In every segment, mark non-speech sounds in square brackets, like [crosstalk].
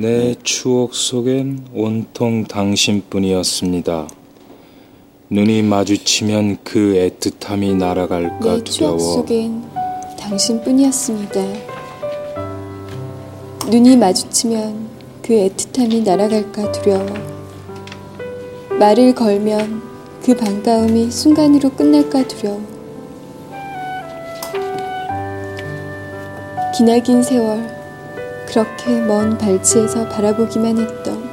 내 추억 속엔 온통 당신뿐이었습니다. 눈이 마주치면 그 애틋함이 날아갈까 내 추억 두려워 속엔 당신뿐이었습니다. 눈이 마주치면 그 애틋함이 날아갈까 두려워. 말을 걸면 그 반가움이 순간으로 끝날까 두려워. 기나긴 세월 그렇게 먼 발치에서 바라보기만 했던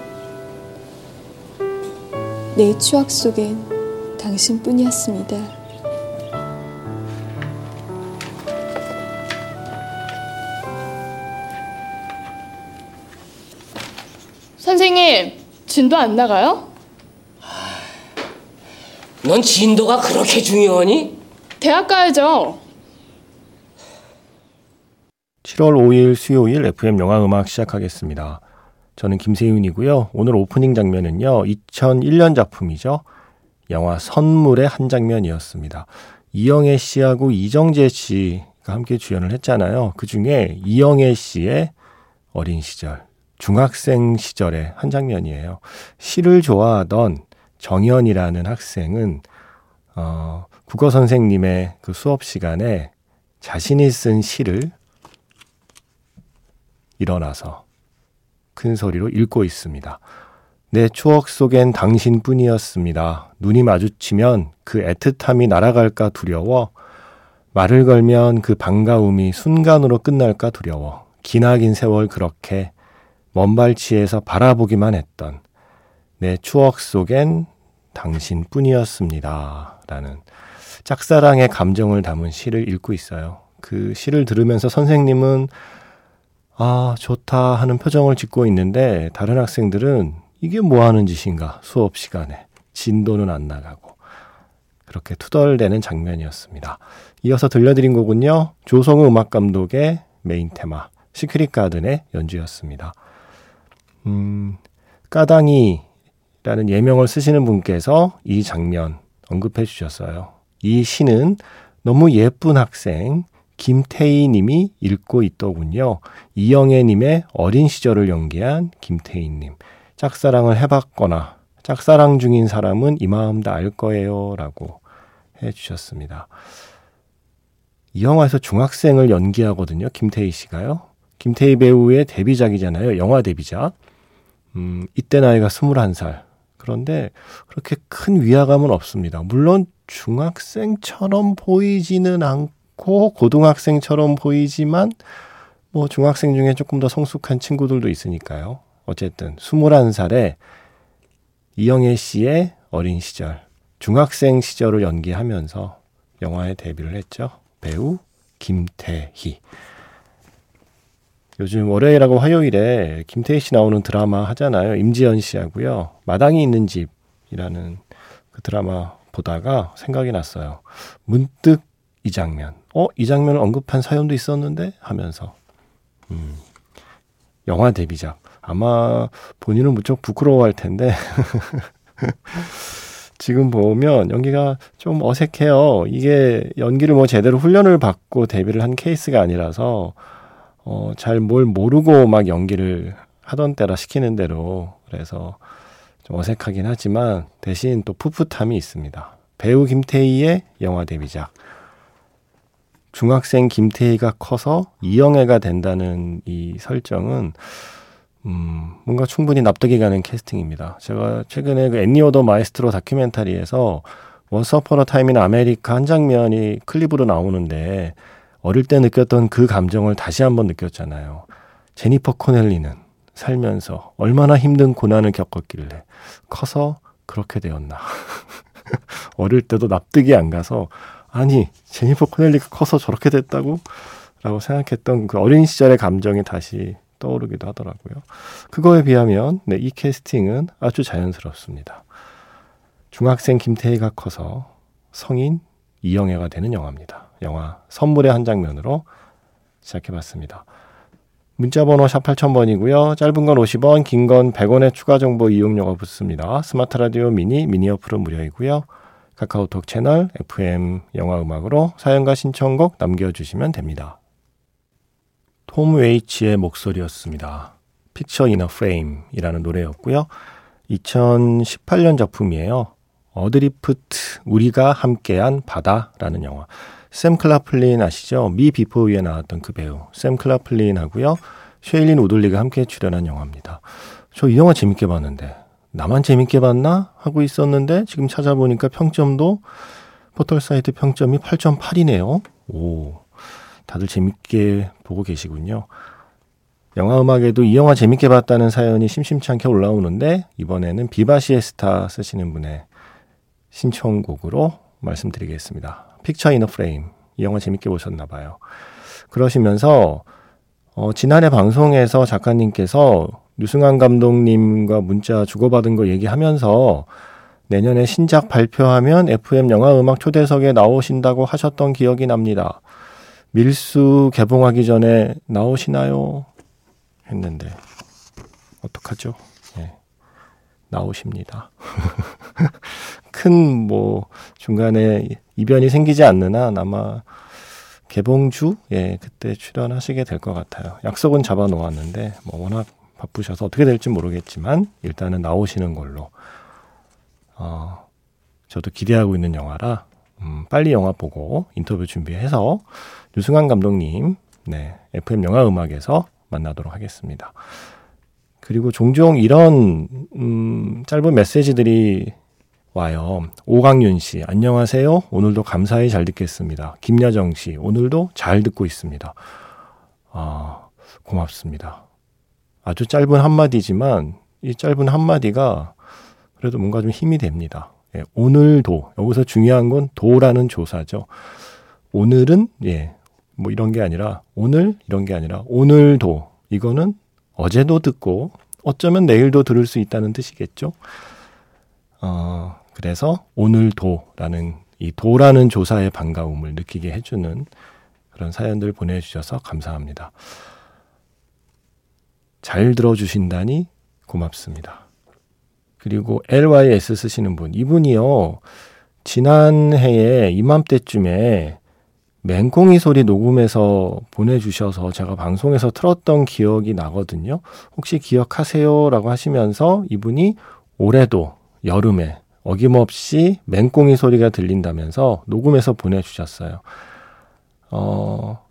내 추억 속엔 당신뿐이었습니다. 선생님, 진도 안 나가요? 넌 진도가 그렇게 중요하니? 대학 가야죠. 7월 5일 수요일 FM 영화 음악 시작하겠습니다. 저는 김세윤이고요. 오늘 오프닝 장면은요. 2001년 작품이죠. 영화 선물의 한 장면이었습니다. 이영애 씨하고 이정재 씨가 함께 주연을 했잖아요. 그 중에 이영애 씨의 어린 시절, 중학생 시절의 한 장면이에요. 시를 좋아하던 정현이라는 학생은 어, 국어 선생님의 그 수업 시간에 자신이 쓴 시를 일어나서 큰 소리로 읽고 있습니다. 내 추억 속엔 당신뿐이었습니다. 눈이 마주치면 그 애틋함이 날아갈까 두려워. 말을 걸면 그 반가움이 순간으로 끝날까 두려워. 기나긴 세월 그렇게 먼 발치에서 바라보기만 했던 내 추억 속엔 당신뿐이었습니다. 라는 짝사랑의 감정을 담은 시를 읽고 있어요. 그 시를 들으면서 선생님은 아, 좋다 하는 표정을 짓고 있는데 다른 학생들은 이게 뭐 하는 짓인가 수업 시간에 진도는 안 나가고 그렇게 투덜대는 장면이었습니다. 이어서 들려드린 곡은요. 조성우 음악 감독의 메인 테마 Secret Garden의 연주였습니다. 음, 까당이라는 예명을 쓰시는 분께서 이 장면 언급해 주셨어요. 이 시는 너무 예쁜 학생 김태희 님이 읽고 있더군요. 이영애 님의 어린 시절을 연기한 김태희 님. 짝사랑을 해봤거나 짝사랑 중인 사람은 이 마음 다 알 거예요. 라고 해 주셨습니다. 이 영화에서 중학생을 연기하거든요. 김태희 씨가요. 김태희 배우의 데뷔작이잖아요. 영화 데뷔작. 음, 이때 나이가 21살. 그런데 그렇게 큰 위화감은 없습니다. 물론 중학생처럼 보이지는 않고 고등학생처럼 보이지만 뭐 중학생 중에 조금 더 성숙한 친구들도 있으니까요. 어쨌든 21살에 이영애 씨의 어린 시절, 중학생 시절을 연기하면서 영화에 데뷔를 했죠. 배우 김태희. 요즘 월요일하고 화요일에 김태희 씨 나오는 드라마 하잖아요. 임지연 씨하고요. 마당이 있는 집이라는 그 드라마 보다가 생각이 났어요. 문득 이 장면. 어, 이 장면을 언급한 사연도 있었는데 하면서 음. 영화 데뷔작. 아마 본인은 무척 부끄러워할 텐데 [laughs] 지금 보면 연기가 좀 어색해요. 이게 연기를 뭐 제대로 훈련을 받고 데뷔를 한 케이스가 아니라서 어, 잘 뭘 모르고 막 연기를 하던 때라 시키는 대로 그래서 좀 어색하긴 하지만 대신 또 풋풋함이 있습니다. 배우 김태희의 영화 데뷔작. 중학생 김태희가 커서 이영애가 된다는 이 설정은 음, 뭔가 충분히 납득이 가는 캐스팅입니다. 제가 최근에 그 Ennio the Maestro 다큐멘터리에서 Once Upon a Time in America 한 장면이 클립으로 나오는데 어릴 때 느꼈던 그 감정을 다시 한번 느꼈잖아요. 제니퍼 코넬리는 살면서 얼마나 힘든 고난을 겪었길래 커서 그렇게 되었나. [laughs] 어릴 때도 납득이 안 가서 아니 제니퍼 코넬리가 커서 저렇게 됐다고? 라고 생각했던 그 어린 시절의 감정이 다시 떠오르기도 하더라고요. 그거에 비하면 네, 이 캐스팅은 아주 자연스럽습니다. 중학생 김태희가 커서 성인 이영애가 되는 영화입니다. 영화 선물의 한 장면으로 시작해봤습니다. 문자번호 샵 8000번이고요. 짧은 건 50원, 긴 건 100원의 추가 정보 이용료가 붙습니다. 스마트 라디오 미니, 미니 어플은 무료이고요. 카카오톡 채널 FM 영화 음악으로 사연과 신청곡 남겨주시면 됩니다. 톰 웨이츠의 목소리였습니다. In a Frame이라는 노래였고요. 2018년 작품이에요. Adrift 우리가 함께한 바다라는 영화. 샘 클라플린 아시죠? Me Before You에 나왔던 그 배우 샘 클라플린 하고요. 쉐일린 우들리가 함께 출연한 영화입니다. 저 이 영화 재밌게 봤는데 나만 재밌게 봤나 하고 있었는데 지금 찾아보니까 평점도 포털 사이트 평점이 8.8이네요. 오, 다들 재밌게 보고 계시군요. 영화 음악에도 이 영화 재밌게 봤다는 사연이 심심치 않게 올라오는데 이번에는 비바시에스타 쓰시는 분의 신청곡으로 말씀드리겠습니다. 픽처 이너 프레임. 이 영화 재밌게 보셨나 봐요. 그러시면서 어, 지난해 방송에서 작가님께서 유승환 감독님과 문자 주고받은 거 얘기하면서 내년에 신작 발표하면 FM 영화 음악 초대석에 나오신다고 하셨던 기억이 납니다. 밀수 개봉하기 전에 나오시나요? 했는데 어떡하죠? 예. 나오십니다. [laughs] 큰 뭐 중간에 이변이 생기지 않는 한 아마 개봉주 예 그때 출연하시게 될 것 같아요. 약속은 잡아 놓았는데 뭐 워낙 바쁘셔서 어떻게 될지 모르겠지만 일단은 나오시는 걸로 어 저도 기대하고 있는 영화라 음, 빨리 영화 보고 인터뷰 준비해서 유승환 감독님 네 FM 영화 음악에서 만나도록 하겠습니다. 그리고 종종 이런 음, 짧은 메시지들이 와요. 오강윤 씨, 안녕하세요. 오늘도 감사히 잘 듣겠습니다. 김여정 씨, 오늘도 잘 듣고 있습니다. 아, 고맙습니다. 아주 짧은 한마디지만 이 짧은 한마디가 그래도 뭔가 좀 힘이 됩니다. 예, 오늘도 여기서 중요한 건 도라는 조사죠. 오늘은 예, 뭐 이런 게 아니라 오늘 이런 게 아니라 오늘도 이거는 어제도 듣고 어쩌면 내일도 들을 수 있다는 뜻이겠죠. 어, 그래서 오늘도라는 이 도라는 조사의 반가움을 느끼게 해주는 그런 사연들 보내주셔서 감사합니다. 잘 들어주신다니 고맙습니다. 그리고 LYS 쓰시는 분, 이분이요, 지난해에 이맘때쯤에 맹꽁이 소리 녹음해서 보내주셔서 제가 방송에서 틀었던 기억이 나거든요. 혹시 기억하세요? 라고 하시면서 이분이 올해도 여름에 어김없이 맹꽁이 소리가 들린다면서 녹음해서 보내주셨어요. 어,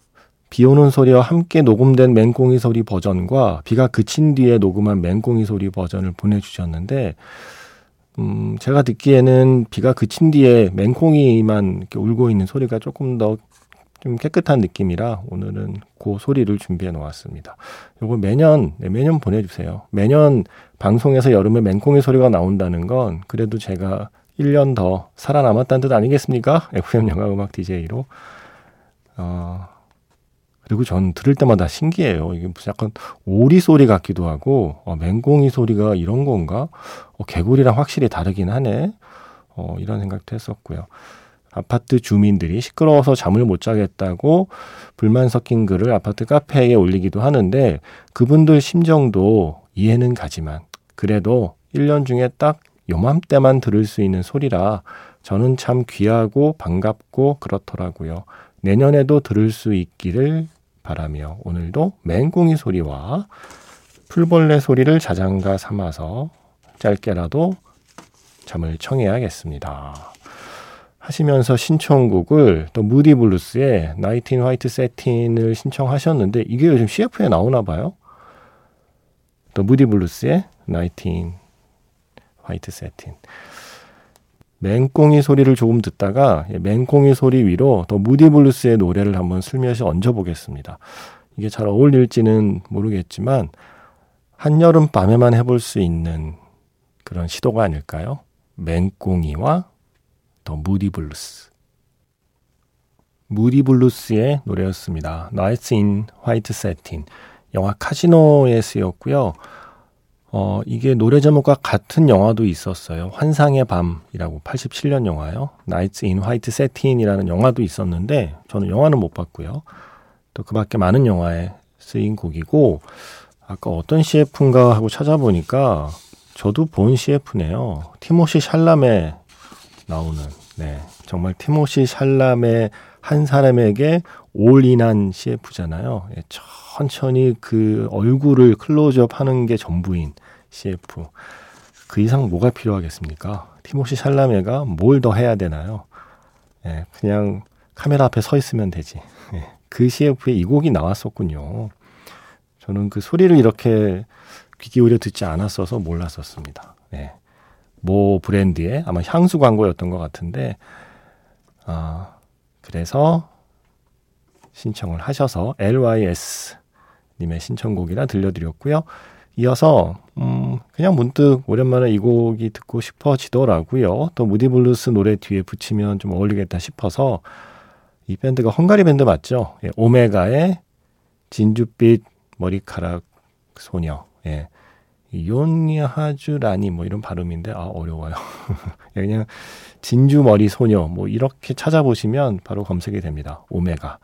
비 오는 소리와 함께 녹음된 맹꽁이 소리 버전과 비가 그친 뒤에 녹음한 맹꽁이 소리 버전을 보내주셨는데, 음, 제가 듣기에는 비가 그친 뒤에 맹꽁이만 울고 있는 소리가 조금 더 좀 깨끗한 느낌이라 오늘은 그 소리를 준비해 놓았습니다. 요거 매년, 네, 매년 보내주세요. 매년 방송에서 여름에 맹꽁이 소리가 나온다는 건 그래도 제가 1년 더 살아남았다는 뜻 아니겠습니까? FM 영화 음악 DJ로. 어, 그리고 전 들을 때마다 신기해요. 이게 무슨 약간 오리 소리 같기도 하고, 어, 맹꽁이 소리가 이런 건가? 어, 개구리랑 확실히 다르긴 하네. 어, 이런 생각도 했었고요. 아파트 주민들이 시끄러워서 잠을 못 자겠다고 불만 섞인 글을 아파트 카페에 올리기도 하는데 그분들 심정도 이해는 가지만 그래도 1년 중에 딱 요맘때만 들을 수 있는 소리라 저는 참 귀하고 반갑고 그렇더라고요. 내년에도 들을 수 있기를 바라며 오늘도 맹꽁이 소리와 풀벌레 소리를 자장가 삼아서 짧게라도 잠을 청해야겠습니다. 하시면서 신청곡을 The Moody Blues의 Nights in White Satin을 신청하셨는데 이게 요즘 CF에 나오나 봐요. The Moody Blues의 Nights in White Satin. 맹꽁이 소리를 조금 듣다가 맹꽁이 소리 위로 The Moody Blues의 노래를 한번 슬며시 얹어 보겠습니다. 이게 잘 어울릴지는 모르겠지만 한여름 밤에만 해볼 수 있는 그런 시도가 아닐까요? 맹꽁이와 The Moody Blues. Moody Blues의 노래였습니다. Nights in White Satin. 영화 카지노에 쓰였고요. 어, 이게 노래 제목과 같은 영화도 있었어요. 환상의 밤이라고 87년 영화요. Nights in White Satin이라는 영화도 있었는데 저는 영화는 못 봤고요. 또 그 밖에 많은 영화에 쓰인 곡이고 아까 어떤 CF인가 하고 찾아보니까 저도 본 CF네요. 티모시 샬람의 나오는 네 정말 티모시 샬람의 한 사람에게 올인한 CF잖아요. 예, 천천히 그 얼굴을 클로즈업 하는 게 전부인 CF. 그 이상 뭐가 필요하겠습니까? 티모시 샬라메가 뭘 더 해야 되나요? 예, 그냥 카메라 앞에 서 있으면 되지. 예, 그 CF에 이 곡이 나왔었군요. 저는 그 소리를 이렇게 귀 기울여 듣지 않았어서 몰랐었습니다. 예. 모 브랜드의 아마 향수 광고였던 것 같은데, 아, 그래서 신청을 하셔서 LYS 님의 신청곡이라 들려드렸고요. 이어서 음 그냥 문득 오랜만에 이 곡이 듣고 싶어지더라고요. The Moody Blues 노래 뒤에 붙이면 좀 어울리겠다 싶어서 이 밴드가 헝가리 밴드 맞죠? 예, 오메가의 진주빛 머리카락 소녀. 예. Gyöngyhajú lány 뭐 이런 발음인데 아 어려워요. [laughs] 예, 그냥 진주 머리 소녀 뭐 이렇게 찾아보시면 바로 검색이 됩니다. 오메가.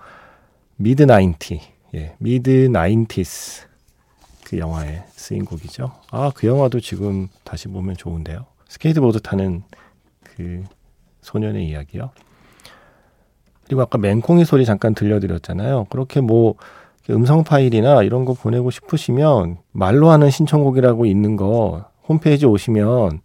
Mid Ninety. 예, Mid Nineties. 그 영화에 쓰인 곡이죠. 아, 그 영화도 지금 다시 보면 좋은데요. 스케이트보드 타는 그 소년의 이야기요. 그리고 아까 맹꽁이 소리 잠깐 들려드렸잖아요. 그렇게 뭐 음성 파일이나 이런 거 보내고 싶으시면 말로 하는 신청곡이라고 있는 거 홈페이지 오시면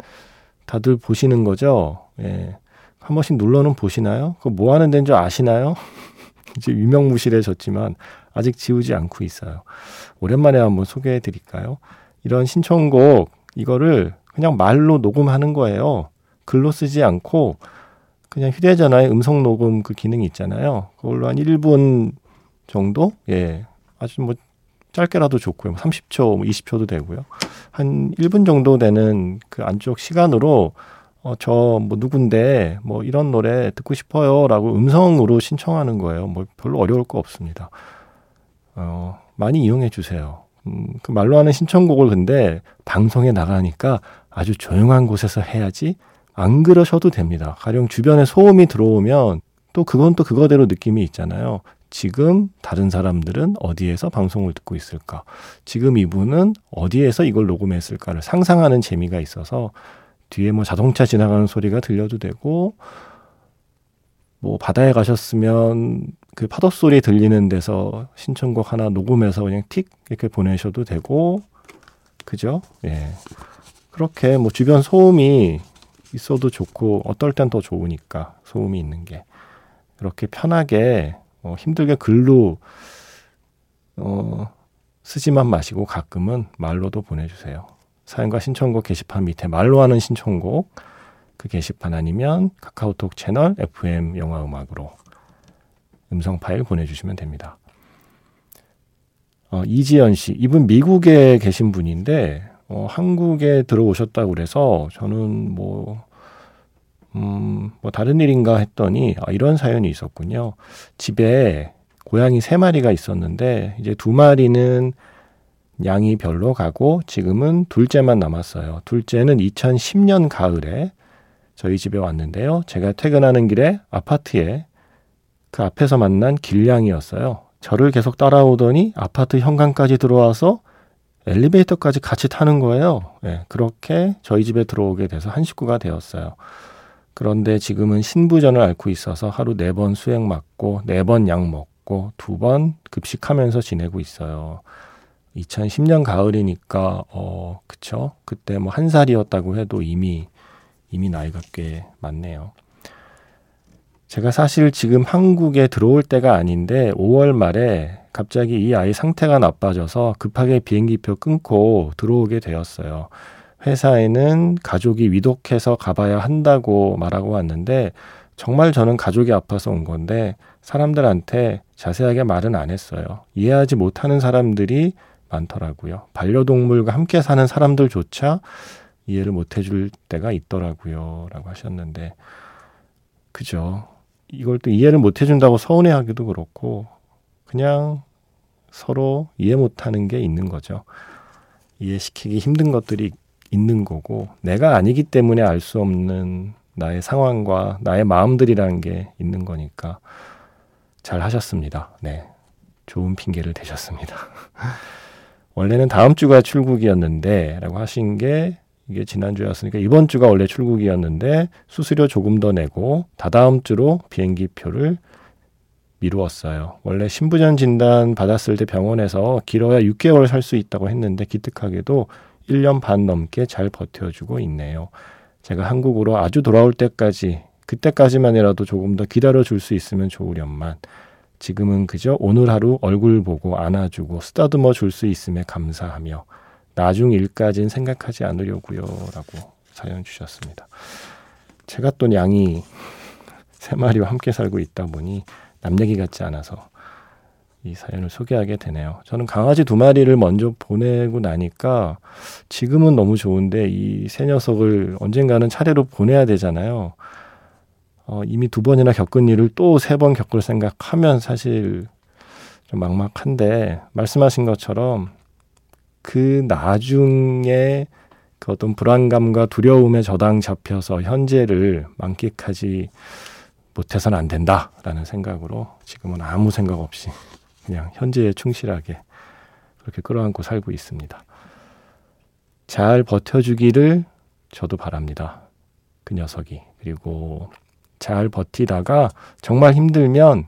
다들 보시는 거죠. 예. 한 번씩 눌러는 보시나요? 그거 뭐 하는 데인 줄 아시나요? [laughs] 이제 유명무실해졌지만 아직 지우지 않고 있어요. 오랜만에 한번 소개해 드릴까요? 이런 신청곡, 이거를 그냥 말로 녹음하는 거예요. 글로 쓰지 않고 그냥 휴대전화에 음성 녹음 그 기능이 있잖아요. 그걸로 한 1분 정도? 예. 아주 뭐 짧게라도 좋고요. 30초, 20초도 뭐 되고요. 한 1분 정도 되는 그 안쪽 시간으로 어, 저, 뭐, 누군데, 뭐, 이런 노래 듣고 싶어요. 라고 음성으로 신청하는 거예요. 뭐, 별로 어려울 거 없습니다. 어, 많이 이용해 주세요. 음, 그 말로 하는 신청곡을 근데 방송에 나가니까 아주 조용한 곳에서 해야지 안 그러셔도 됩니다. 가령 주변에 소음이 들어오면 또 그건 또 그거대로 느낌이 있잖아요. 지금 다른 사람들은 어디에서 방송을 듣고 있을까? 지금 이분은 어디에서 이걸 녹음했을까를 상상하는 재미가 있어서 뒤에 뭐 자동차 지나가는 소리가 들려도 되고 뭐 바다에 가셨으면 그 파도 소리 들리는 데서 신청곡 하나 녹음해서 그냥 틱 이렇게 보내셔도 되고 그죠? 예. 그렇게 뭐 주변 소음이 있어도 좋고 어떨 땐 더 좋으니까 소음이 있는 게 그렇게 편하게 어, 힘들게 글로 어, 쓰지만 마시고 가끔은 말로도 보내주세요. 사연과 신청곡 게시판 밑에 말로 하는 신청곡 그 게시판 아니면 카카오톡 채널 FM 영화 음악으로 음성 파일 보내주시면 됩니다. 어, 이지연 씨, 이분 미국에 계신 분인데 어, 한국에 들어오셨다고 그래서 저는 뭐, 음, 뭐 다른 일인가 했더니 아, 이런 사연이 있었군요. 집에 고양이 세 마리가 있었는데 이제 두 마리는 양이 별로 가고 지금은 둘째만 남았어요. 둘째는 2010년 가을에 저희 집에 왔는데요. 제가 퇴근하는 길에 아파트에 그 앞에서 만난 길냥이였어요. 저를 계속 따라오더니 아파트 현관까지 들어와서 엘리베이터까지 같이 타는 거예요. 네, 그렇게 저희 집에 들어오게 돼서 한 식구가 되었어요. 그런데 지금은 신부전을 앓고 있어서 하루 네 번 수액 맞고 네 번 약 먹고 두 번 급식하면서 지내고 있어요. 2010년 가을이니까 어 그쵸? 그때 뭐 한 살이었다고 해도 이미 이미 나이가 꽤 많네요. 제가 사실 지금 한국에 들어올 때가 아닌데 5월 말에 갑자기 이 아이 상태가 나빠져서 급하게 비행기표 끊고 들어오게 되었어요. 회사에는 가족이 위독해서 가봐야 한다고 말하고 왔는데 정말 저는 가족이 아파서 온 건데 사람들한테 자세하게 말은 안 했어요. 이해하지 못하는 사람들이 많더라고요. 반려동물과 함께 사는 사람들조차 이해를 못 해줄 때가 있더라고요. 라고 하셨는데, 그죠. 이걸 또 이해를 못 해준다고 서운해 하기도 그렇고, 그냥 서로 이해 못 하는 게 있는 거죠. 이해시키기 힘든 것들이 있는 거고, 내가 아니기 때문에 알 수 없는 나의 상황과 나의 마음들이라는 게 있는 거니까, 잘 하셨습니다. 네. 좋은 핑계를 대셨습니다. [laughs] 원래는 다음 주가 출국이었는데, 라고 하신 게 이게 지난주였으니까 이번 주가 원래 출국이었는데 수수료 조금 더 내고 다다음 주로 비행기 표를 미루었어요. 원래 신부전 진단 받았을 때 병원에서 길어야 6개월 살 수 있다고 했는데 기특하게도 1년 반 넘게 잘 버텨주고 있네요. 제가 한국으로 아주 돌아올 때까지 그때까지만이라도 조금 더 기다려 줄 수 있으면 좋으련만 지금은 그저 오늘 하루 얼굴 보고 안아주고 쓰다듬어 줄 수 있음에 감사하며 나중 일까진 생각하지 않으려고요 라고 사연 주셨습니다. 제가 또 양이 [laughs] 세 마리와 함께 살고 있다 보니 남 얘기 같지 않아서 이 사연을 소개하게 되네요. 저는 강아지 두 마리를 먼저 보내고 나니까 지금은 너무 좋은데 이새 녀석을 언젠가는 차례로 보내야 되잖아요. 어, 이미 두 번이나 겪은 일을 또 세 번 겪을 생각하면 사실 좀 막막한데 말씀하신 것처럼 그 나중에 그 어떤 불안감과 두려움에 저당 잡혀서 현재를 만끽하지 못해서는 안 된다라는 생각으로 지금은 아무 생각 없이 그냥 현재에 충실하게 그렇게 끌어안고 살고 있습니다. 잘 버텨주기를 저도 바랍니다. 그 녀석이. 그리고 잘 버티다가 정말 힘들면,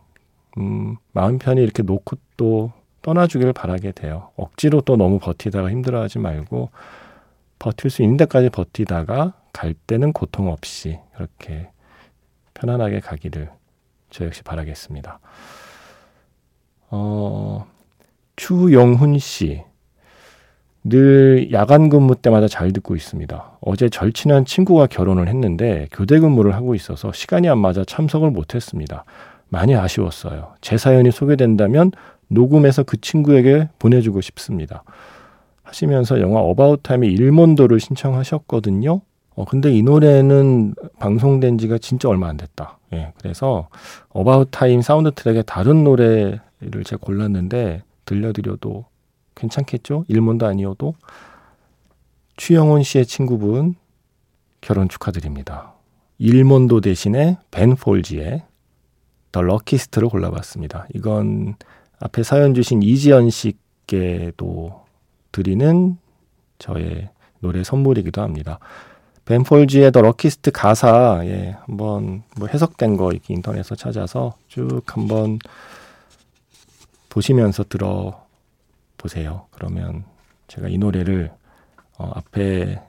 음, 마음 편히 이렇게 놓고 또 떠나주기를 바라게 돼요. 억지로 또 너무 버티다가 힘들어 하지 말고, 버틸 수 있는 데까지 버티다가 갈 때는 고통 없이 그렇게 편안하게 가기를 저 역시 바라겠습니다. 어, 추영훈 씨. 늘 야간 근무 때마다 잘 듣고 있습니다. 어제 절친한 친구가 결혼을 했는데 교대 근무를 하고 있어서 시간이 안 맞아 참석을 못했습니다. 많이 아쉬웠어요. 제 사연이 소개된다면 녹음해서 그 친구에게 보내주고 싶습니다. 하시면서 영화 About Time의 Il Mondo를 신청하셨거든요. 어, 근데 이 노래는 방송된 지가 진짜 얼마 안 됐다. 예, 그래서 About Time 사운드 트랙의 다른 노래 를 제가 골랐는데 들려드려도 괜찮겠죠? Il Mondo 아니어도. 추영훈 씨의 친구분 결혼 축하드립니다. Il Mondo 대신에 벤 폴즈의 The Luckiest를 골라봤습니다. 이건 앞에 사연 주신 이지연 씨께도 드리는 저의 노래 선물이기도 합니다. 벤 폴즈의 The Luckiest 가사 예, 한번 뭐 해석된 거 인터넷에서 찾아서 쭉 한번 보시면서 들어 보세요. 그러면 제가 이 노래를 어, 앞에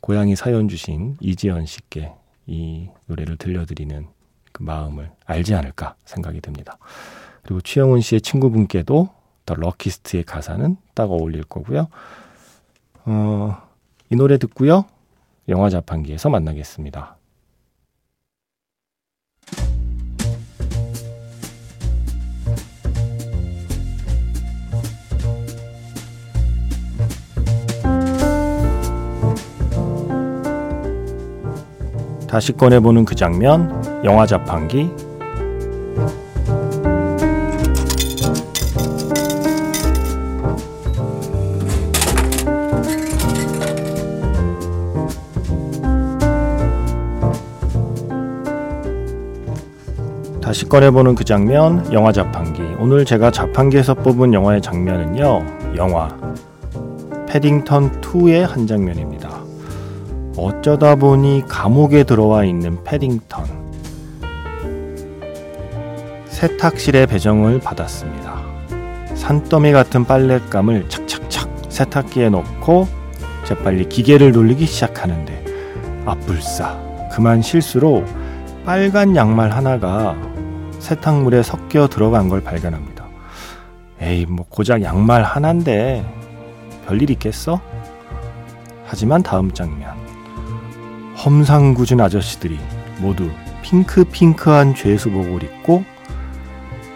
고양이 사연 주신 이지연 씨께 이 노래를 들려드리는 그 마음을 알지 않을까 생각이 듭니다. 그리고 최영훈 씨의 친구분께도 더 럭키스트의 가사는 딱 어울릴 거고요. 어, 이 노래 듣고요. 영화 자판기에서 만나겠습니다. 다시 꺼내보는 그 장면, 영화 자판기. 다시 꺼내보는 그 장면, 영화 자판기. 오늘 제가 자판기에서 뽑은 영화의 장면은요, 영화 패딩턴 2의 한 장면입니다. 어쩌다 보니 감옥에 들어와 있는 패딩턴. 세탁실에 배정을 받았습니다. 산더미 같은 빨랫감을 착착착 세탁기에 넣고 재빨리 기계를 돌리기 시작하는데 아불싸 그만 실수로 빨간 양말 하나가 세탁물에 섞여 들어간 걸 발견합니다. 에이 뭐 고작 양말 하나인데 별일 있겠어? 하지만 다음 장면 험상궂은 아저씨들이 모두 핑크핑크한 죄수복을 입고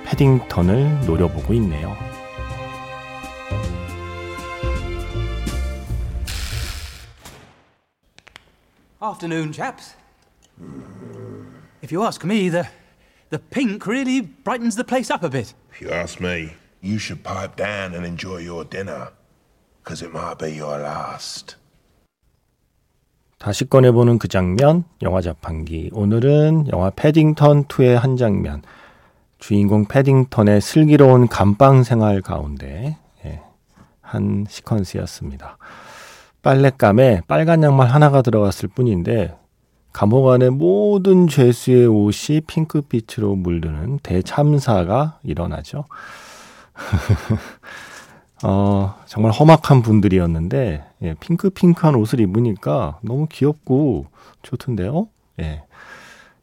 패딩턴을 노려보고 있네요. Afternoon, chaps. If you ask me, the the pink really brightens the place up a bit. If you ask me, you should pipe down and enjoy your dinner, because it might be your last. 다시 꺼내보는 그 장면, 영화 자판기. 오늘은 영화 패딩턴 2의 한 장면. 주인공 패딩턴의 슬기로운 감방 생활 가운데 예, 한 시퀀스였습니다. 빨랫감에 빨간 양말 하나가 들어갔을 뿐인데 감옥 안의 모든 죄수의 옷이 핑크빛으로 물드는 대참사가 일어나죠. [laughs] 어, 정말 험악한 분들이었는데, 예, 핑크핑크한 옷을 입으니까 너무 귀엽고 좋던데요? 예.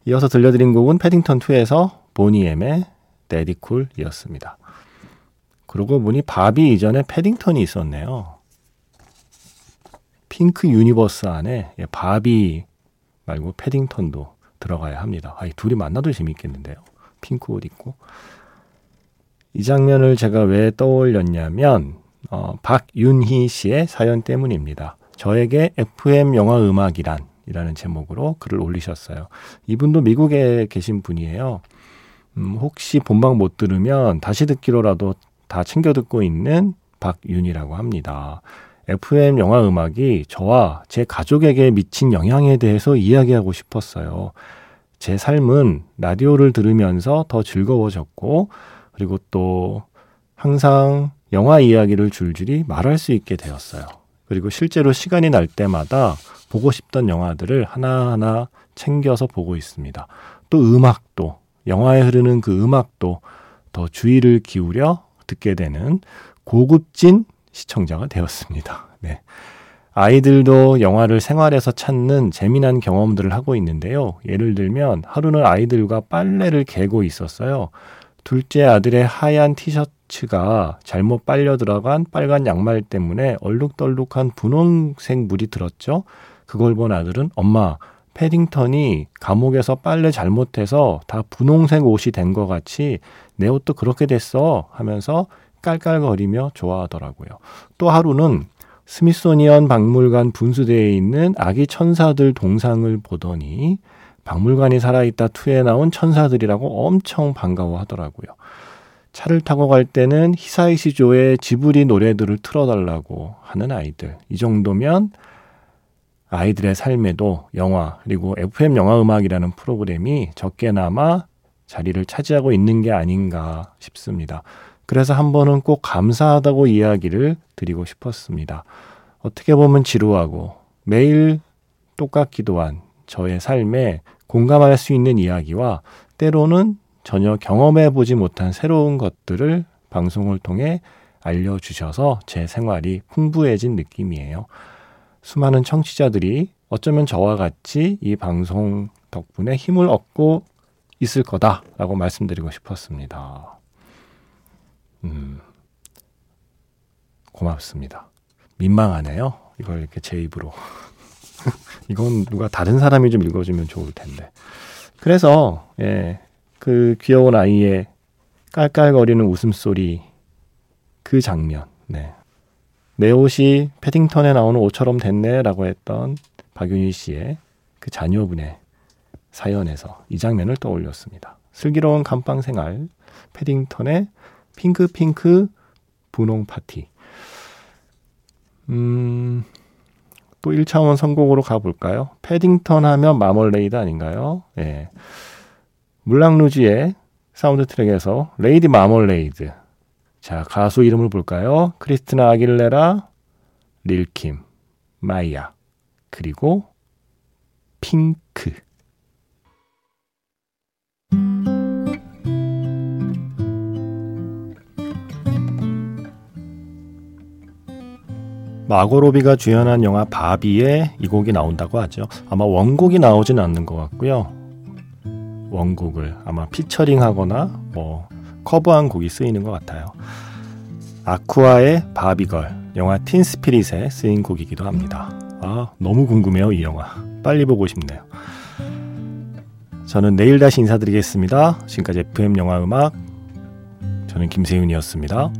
이어서 들려드린 곡은 패딩턴 2에서 보니엠의 Daddy Cool이었습니다. 그러고 보니 바비 이전에 패딩턴이 있었네요. 핑크 universe 안에 예, 바비 말고 패딩턴도 들어가야 합니다. 아, 이 둘이 만나도 재밌겠는데요. 핑크 옷 입고. 이 장면을 제가 왜 떠올렸냐면 어, 박윤희 씨의 사연 때문입니다. 저에게 FM 영화 음악이란 이라는 제목으로 글을 올리셨어요. 이분도 미국에 계신 분이에요. 음, 혹시 본방 못 들으면 다시 듣기로라도 다 챙겨 듣고 있는 박윤이라고 합니다. FM 영화 음악이 저와 제 가족에게 미친 영향에 대해서 이야기하고 싶었어요. 제 삶은 라디오를 들으면서 더 즐거워졌고, 그리고 또 항상 영화 이야기를 줄줄이 말할 수 있게 되었어요. 그리고 실제로 시간이 날 때마다 보고 싶던 영화들을 하나하나 챙겨서 보고 있습니다. 또 음악도, 영화에 흐르는 그 음악도 더 주의를 기울여 듣게 되는 고급진 시청자가 되었습니다. 네. 아이들도 영화를 생활에서 찾는 재미난 경험들을 하고 있는데요. 예를 들면 하루는 아이들과 빨래를 개고 있었어요. 둘째 아들의 하얀 티셔츠가 잘못 빨려 들어간 빨간 양말 때문에 얼룩덜룩한 분홍색 물이 들었죠. 그걸 본 아들은 엄마, 패딩턴이 감옥에서 빨래 잘못해서 다 분홍색 옷이 된 것 같이 내 옷도 그렇게 됐어 하면서 깔깔거리며 좋아하더라고요. 또 하루는 스미소니언 박물관 분수대에 있는 아기 천사들 동상을 보더니 박물관이 살아있다 2에 나온 천사들이라고 엄청 반가워하더라고요. 차를 타고 갈 때는 히사이시조의 지브리 노래들을 틀어달라고 하는 아이들. 이 정도면 아이들의 삶에도 영화 그리고 FM 영화 음악이라는 프로그램이 적게나마 자리를 차지하고 있는 게 아닌가 싶습니다. 그래서 한 번은 꼭 감사하다고 이야기를 드리고 싶었습니다. 어떻게 보면 지루하고 매일 똑같기도 한 저의 삶에 공감할 수 있는 이야기와 때로는 전혀 경험해 보지 못한 새로운 것들을 방송을 통해 알려주셔서 제 생활이 풍부해진 느낌이에요. 수많은 청취자들이 어쩌면 저와 같이 이 방송 덕분에 힘을 얻고 있을 거다라고 말씀드리고 싶었습니다. 음, 고맙습니다. 민망하네요. 이걸 이렇게 제 입으로. 이건 누가 다른 사람이 좀 읽어주면 좋을 텐데. 그래서, 예, 그 귀여운 아이의 깔깔거리는 웃음소리, 그 장면, 네. 내 옷이 패딩턴에 나오는 옷처럼 됐네 라고 했던 박윤희 씨의 그 자녀분의 사연에서 이 장면을 떠올렸습니다. 슬기로운 감방 생활, 패딩턴의 핑크핑크 분홍 파티. 음, 또 1차원 선곡으로 가볼까요? 패딩턴 하면 마멀레이드 아닌가요? 예. 물랑루즈의 사운드 트랙에서 Lady Marmalade 자, 가수 이름을 볼까요? 크리스티나 아길레라, 릴킴, 마이야, 그리고 핑크. 마고로비가 주연한 영화 바비에 이 곡이 나온다고 하죠. 아마 원곡이 나오진 않는 것 같고요. 원곡을 아마 피처링 하거나 뭐 커버한 곡이 쓰이는 것 같아요. 아쿠아의 바비걸, 영화 틴스피릿에 쓰인 곡이기도 합니다. 아, 너무 궁금해요, 이 영화. 빨리 보고 싶네요. 저는 내일 다시 인사드리겠습니다. 지금까지 FM 영화 음악, 저는 김세윤이었습니다.